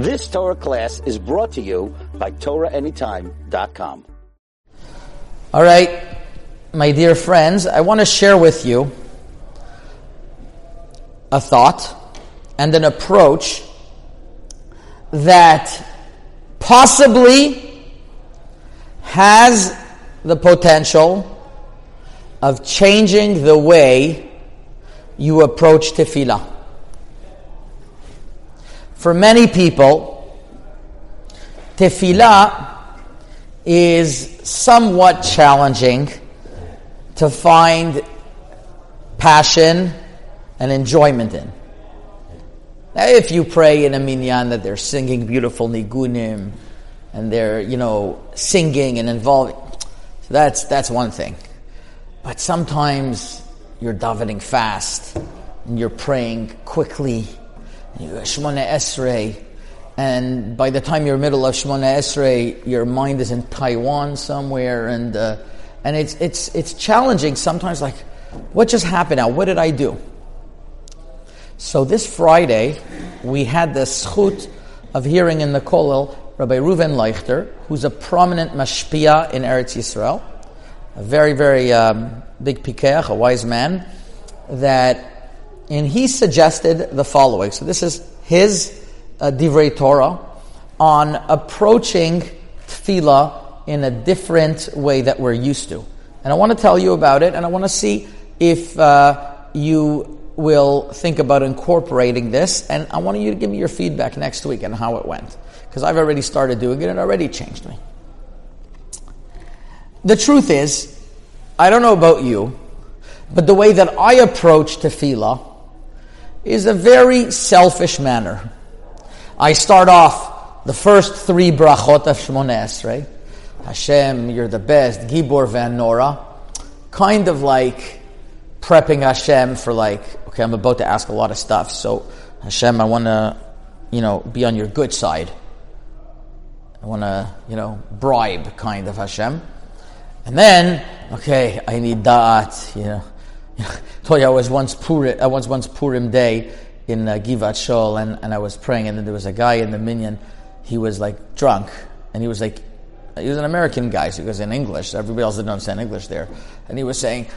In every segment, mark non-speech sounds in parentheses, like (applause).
This Torah class is brought to you by TorahAnytime.com. All right, my dear friends, I want to share with you a thought and an approach that possibly has the potential of changing the way you approach tefillah. For many people, tefillah is somewhat challenging to find passion and enjoyment in. Now, if you pray in a minyan that they're singing beautiful nigunim and they're, you know, singing and involving, so that's, that's one thing. But sometimes you're davening fast and you're praying quickly, Shemona Esrei, and by the time you're middle of Shemona Esrei, your mind is in Taiwan somewhere, and uh, and it's it's it's challenging sometimes. Like, what just happened now? What did I do? So this Friday, we had the zchut of hearing in the kollel Rabbi Reuven Leichter, who's a prominent mashpia in Eretz Yisrael, a very very um, big pikech, a wise man, that and he suggested the following. So this is his uh, divrei Torah on approaching tefillah in a different way that we're used to. And I want to tell you about it, and I want to see if uh, you will think about incorporating this. And I want you to give me your feedback next week on how it went. Because I've already started doing it and it already changed me. The truth is, I don't know about you, but the way that I approach tefillah is a very selfish manner. I start off the first three brachot of Shemona Esrei. Hashem, you're the best. Gibor Van Nora. Kind of like prepping Hashem for like, okay, I'm about to ask a lot of stuff. So Hashem, I want to, you know, be on your good side. I want to, you know, bribe kind of Hashem. And then, okay, I need da'at, you know. (laughs) You I was once Purim, once Purim day in uh, Givat Shaul, and, and I was praying, and then there was a guy in the minyan. He was like drunk, and he was like, he was an American guy, so he was in English. Everybody else didn't understand English there, and he was saying,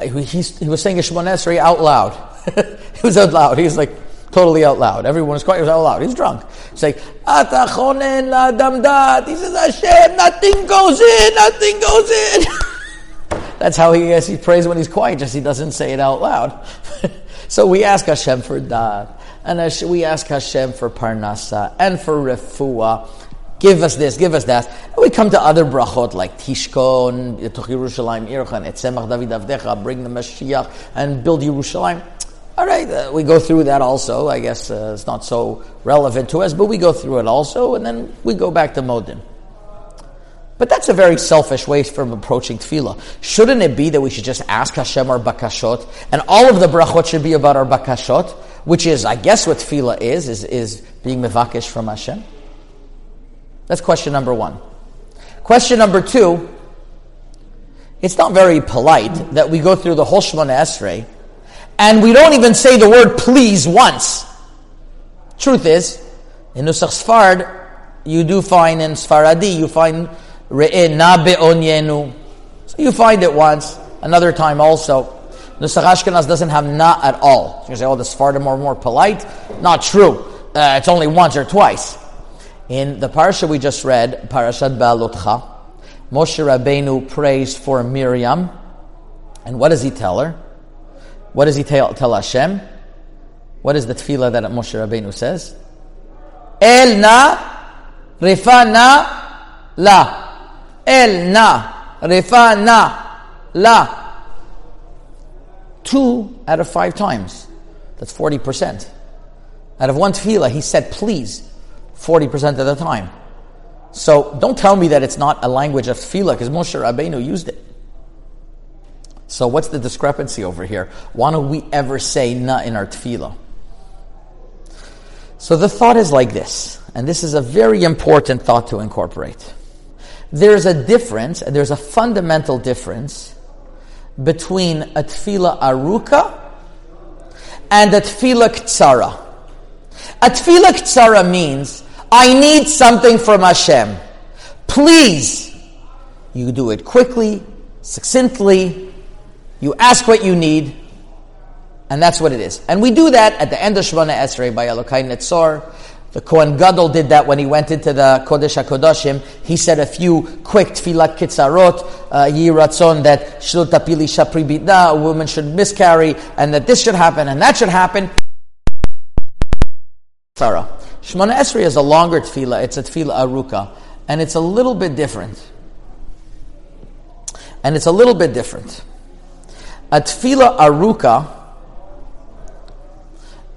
he, he was saying a Shemon out loud. (laughs) he was out loud. He was like totally out loud. Everyone was quiet. He was out loud. He's drunk. He's like, Atachonen la damdat. He says, Hashem, nothing goes in, nothing goes in. (laughs) That's how he, he prays when he's quiet, just he doesn't say it out loud. (laughs) So we ask Hashem for that, and we ask Hashem for parnasa and for refuah. Give us this, give us that. And we come to other brachot like Tishkon, Yetoch Yerushalayim Irchan, Etzemach David Avdecha, bring the Mashiach and build Yerushalayim. All right, uh, we go through that also. I guess uh, it's not so relevant to us, but we go through it also, and then we go back to Modim. But that's a very selfish way from approaching tefillah. Shouldn't it be that we should just ask Hashem our bakashot, and all of the brachot should be about our bakashot, which is, I guess, what tefillah is, is, is being mevakesh from Hashem? That's question number one. Question number two, it's not very polite that we go through the whole Esrei, and we don't even say the word please once. Truth is, in Nusach Sfard, you do find in Sfaradi, you find Be'onyenu. So you find it once, another time also. Nusach Ashkenaz doesn't have na at all. You say, oh, the Sephardim are more polite. Not true. Uh, it's only once or twice. In the parsha we just read, Parashat Beha'alotcha, Moshe Rabbeinu prays for Miriam. And what does he tell her? What does he tell, tell Hashem? What is the tefillah that Moshe Rabbeinu says? El na, refa na, la. El na, refa na, la. Two out of five times. That's 40%. Out of one tefillah, he said please 40% of the time. So don't tell me that it's not a language of tefillah because Moshe Rabbeinu used it. So what's the discrepancy over here? Why don't we ever say na in our tefillah? So the thought is like this, and this is a very important thought to incorporate there's a difference, and there's a fundamental difference between a tefillah aruka and a tefillah ktsara. A tefillah ktsara means I need something from Hashem. Please. You do it quickly, succinctly. You ask what you need. And that's what it is. And we do that at the end of Shemona Esrei by Elokai Netzor. The Kohen Gadol did that when he went into the Kodesh HaKodashim. He said a few quick tefillat kitzarot, uh, yi ratzon, that shlut tapili shapri bidna, a woman should miscarry, and that this should happen, and that should happen. Sarah. Shemona Esri is a longer tefillah. It's a tefillah aruka. And it's a little bit different. And it's a little bit different. A tefillah aruka,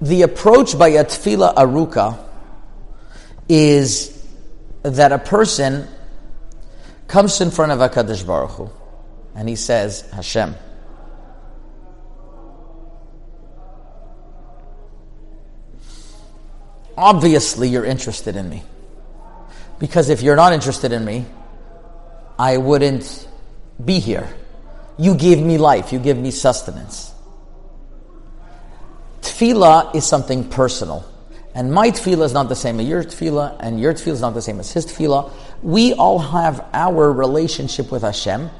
the approach by a tefillah aruka is that a person comes in front of HaKadosh Baruch Hu and he says, Hashem, obviously you're interested in me. Because if you're not interested in me, I wouldn't be here. You give me life, you give me sustenance. Tefillah is something personal. And my tefillah is not the same as your tefillah, and your tefillah is not the same as his tefillah. We all have our relationship with Hashem.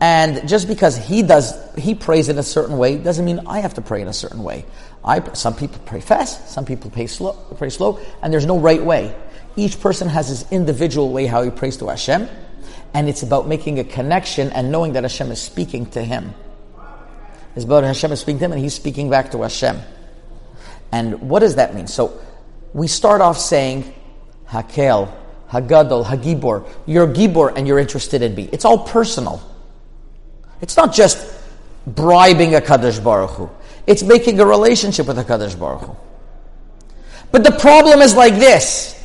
And just because he does, he prays in a certain way, doesn't mean I have to pray in a certain way. I, some people pray fast, some people pray slow, pray slow, and there's no right way. Each person has his individual way how he prays to Hashem, and it's about making a connection and knowing that Hashem is speaking to him. It's about Hashem is speaking to him, and he's speaking back to Hashem. And what does that mean? So we start off saying, Hakel, Hagadol, Hagibor. You're Gibor and you're interested in me. It's all personal. It's not just bribing a Kadosh Baruch Hu. It's making a relationship with a Kadosh Baruch Hu. But the problem is like this.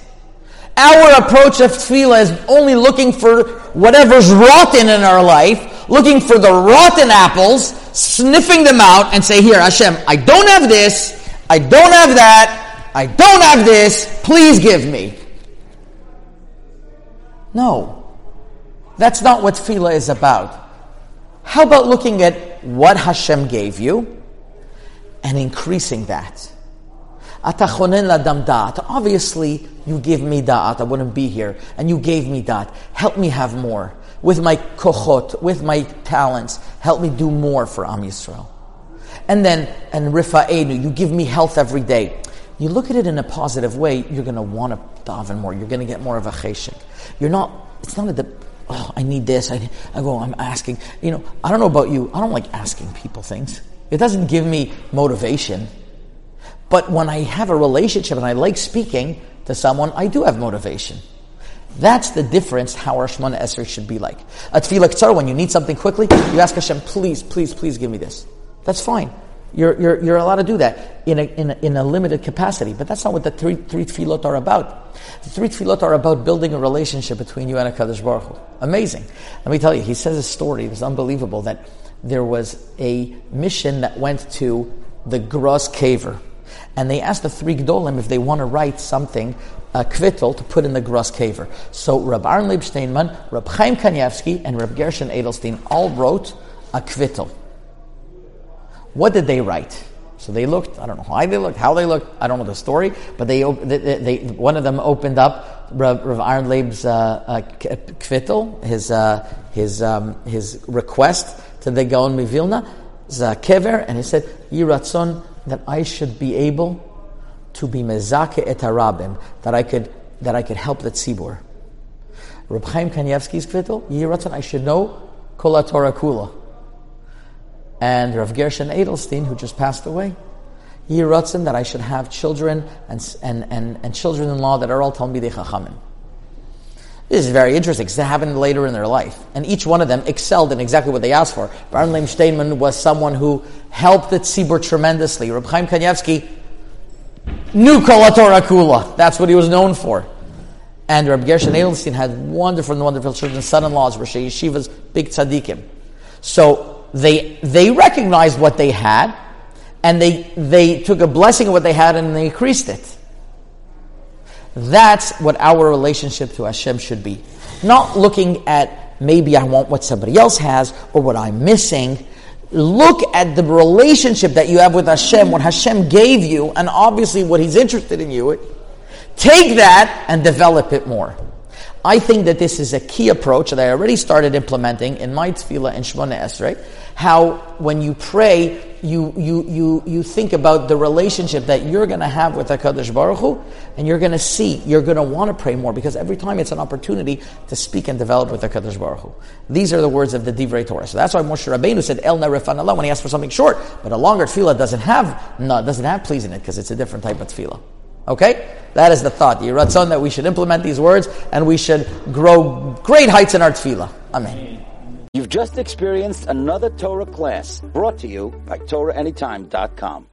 Our approach of tefillah is only looking for whatever's rotten in our life, looking for the rotten apples, sniffing them out, and say, Here, Hashem, I don't have this, I don't have that, I don't have this, please give me. No. That's not what tefillah is about. How about looking at what Hashem gave you and increasing that? Obviously, you give me da'at, I wouldn't be here, and you gave me da'at. Help me have more. With my kochot, with my talents, help me do more for Am Yisrael. And then, and rifa'enu, you give me health every day. You look at it in a positive way, you're going to want to daven more. You're going to get more of a cheshik. You're not, it's not a, oh, I need this. I, I go, I'm asking. You know, I don't know about you. I don't like asking people things. It doesn't give me motivation. But when I have a relationship and I like speaking to someone, I do have motivation. That's the difference how our Shemona Esrei should be like. A tefillah when you need something quickly, you ask Hashem, please, please, please give me this. That's fine. You're, you're, you're allowed to do that in a, in, a, in a limited capacity. But that's not what the three, three tefillot are about. The three tefillot are about building a relationship between you and a HaKadosh Baruch Hu. Amazing. Let me tell you, he says a story, it was unbelievable, that there was a mission that went to the Gra's Kever. And they asked the three Gdolim if they want to write something, a kvittel, to put in the Gra's Kever. So Rab Aaron Leib Steinman, Rab Chaim Kanievsky, and Rab Gershon Edelstein all wrote a kvittel. What did they write? So they looked, I don't know why they looked, how they looked, I don't know the story, but they, they, they one of them opened up Rav, Rav Aaron Leib's uh, uh, kvittel, his, uh, his, um, his request to the Gaon Mivilna, Zakever, and he said, Yiratzon, that I should be able to be mezake et harabim, that I could, that I could help the tzibur. Reb Chaim Kanievsky's kvittel, Yiratzon, I should know Kol Torah Kula and Rav Gershon Edelstein, who just passed away. Yiratzim that I should have children and, and, and, and children-in-law that are all Talmidei Chachamim. This is very interesting because it happened later in their life. And each one of them excelled in exactly what they asked for. Baron Leib Steinman was someone who helped the tzibur tremendously. Reb Chaim Kanievsky knew Kol Torah Kula. That's what he was known for. And Reb Gershon Edelstein had wonderful, wonderful children, son-in-laws, Rosh Yeshiva's big tzaddikim. So they, they recognized what they had, and they, they took a blessing of what they had and they increased it. That's what our relationship to Hashem should be. Not looking at maybe I want what somebody else has or what I'm missing. Look at the relationship that you have with Hashem, what Hashem gave you, and obviously what He's interested in you. take that and develop it more. I think that this is a key approach that I already started implementing in my tefillah and Shemona Esrei. How when you pray, you, you, you, you think about the relationship that you're going to have with HaKadosh Baruch Hu, and you're going to see, you're going to want to pray more, because every time it's an opportunity to speak and develop with HaKadosh Baruch Hu. These are the words of the Divrei Torah. So that's why Moshe Rabbeinu said, El na refa na la, when he asked for something short, but a longer tefillah doesn't have, no, doesn't have please in it, because it's a different type of tefillah. Okay? That is the thought. Yiratzon that we should implement these words and we should grow great heights in our tefillah. Amen. You've just experienced another Torah class brought to you by TorahAnytime.com.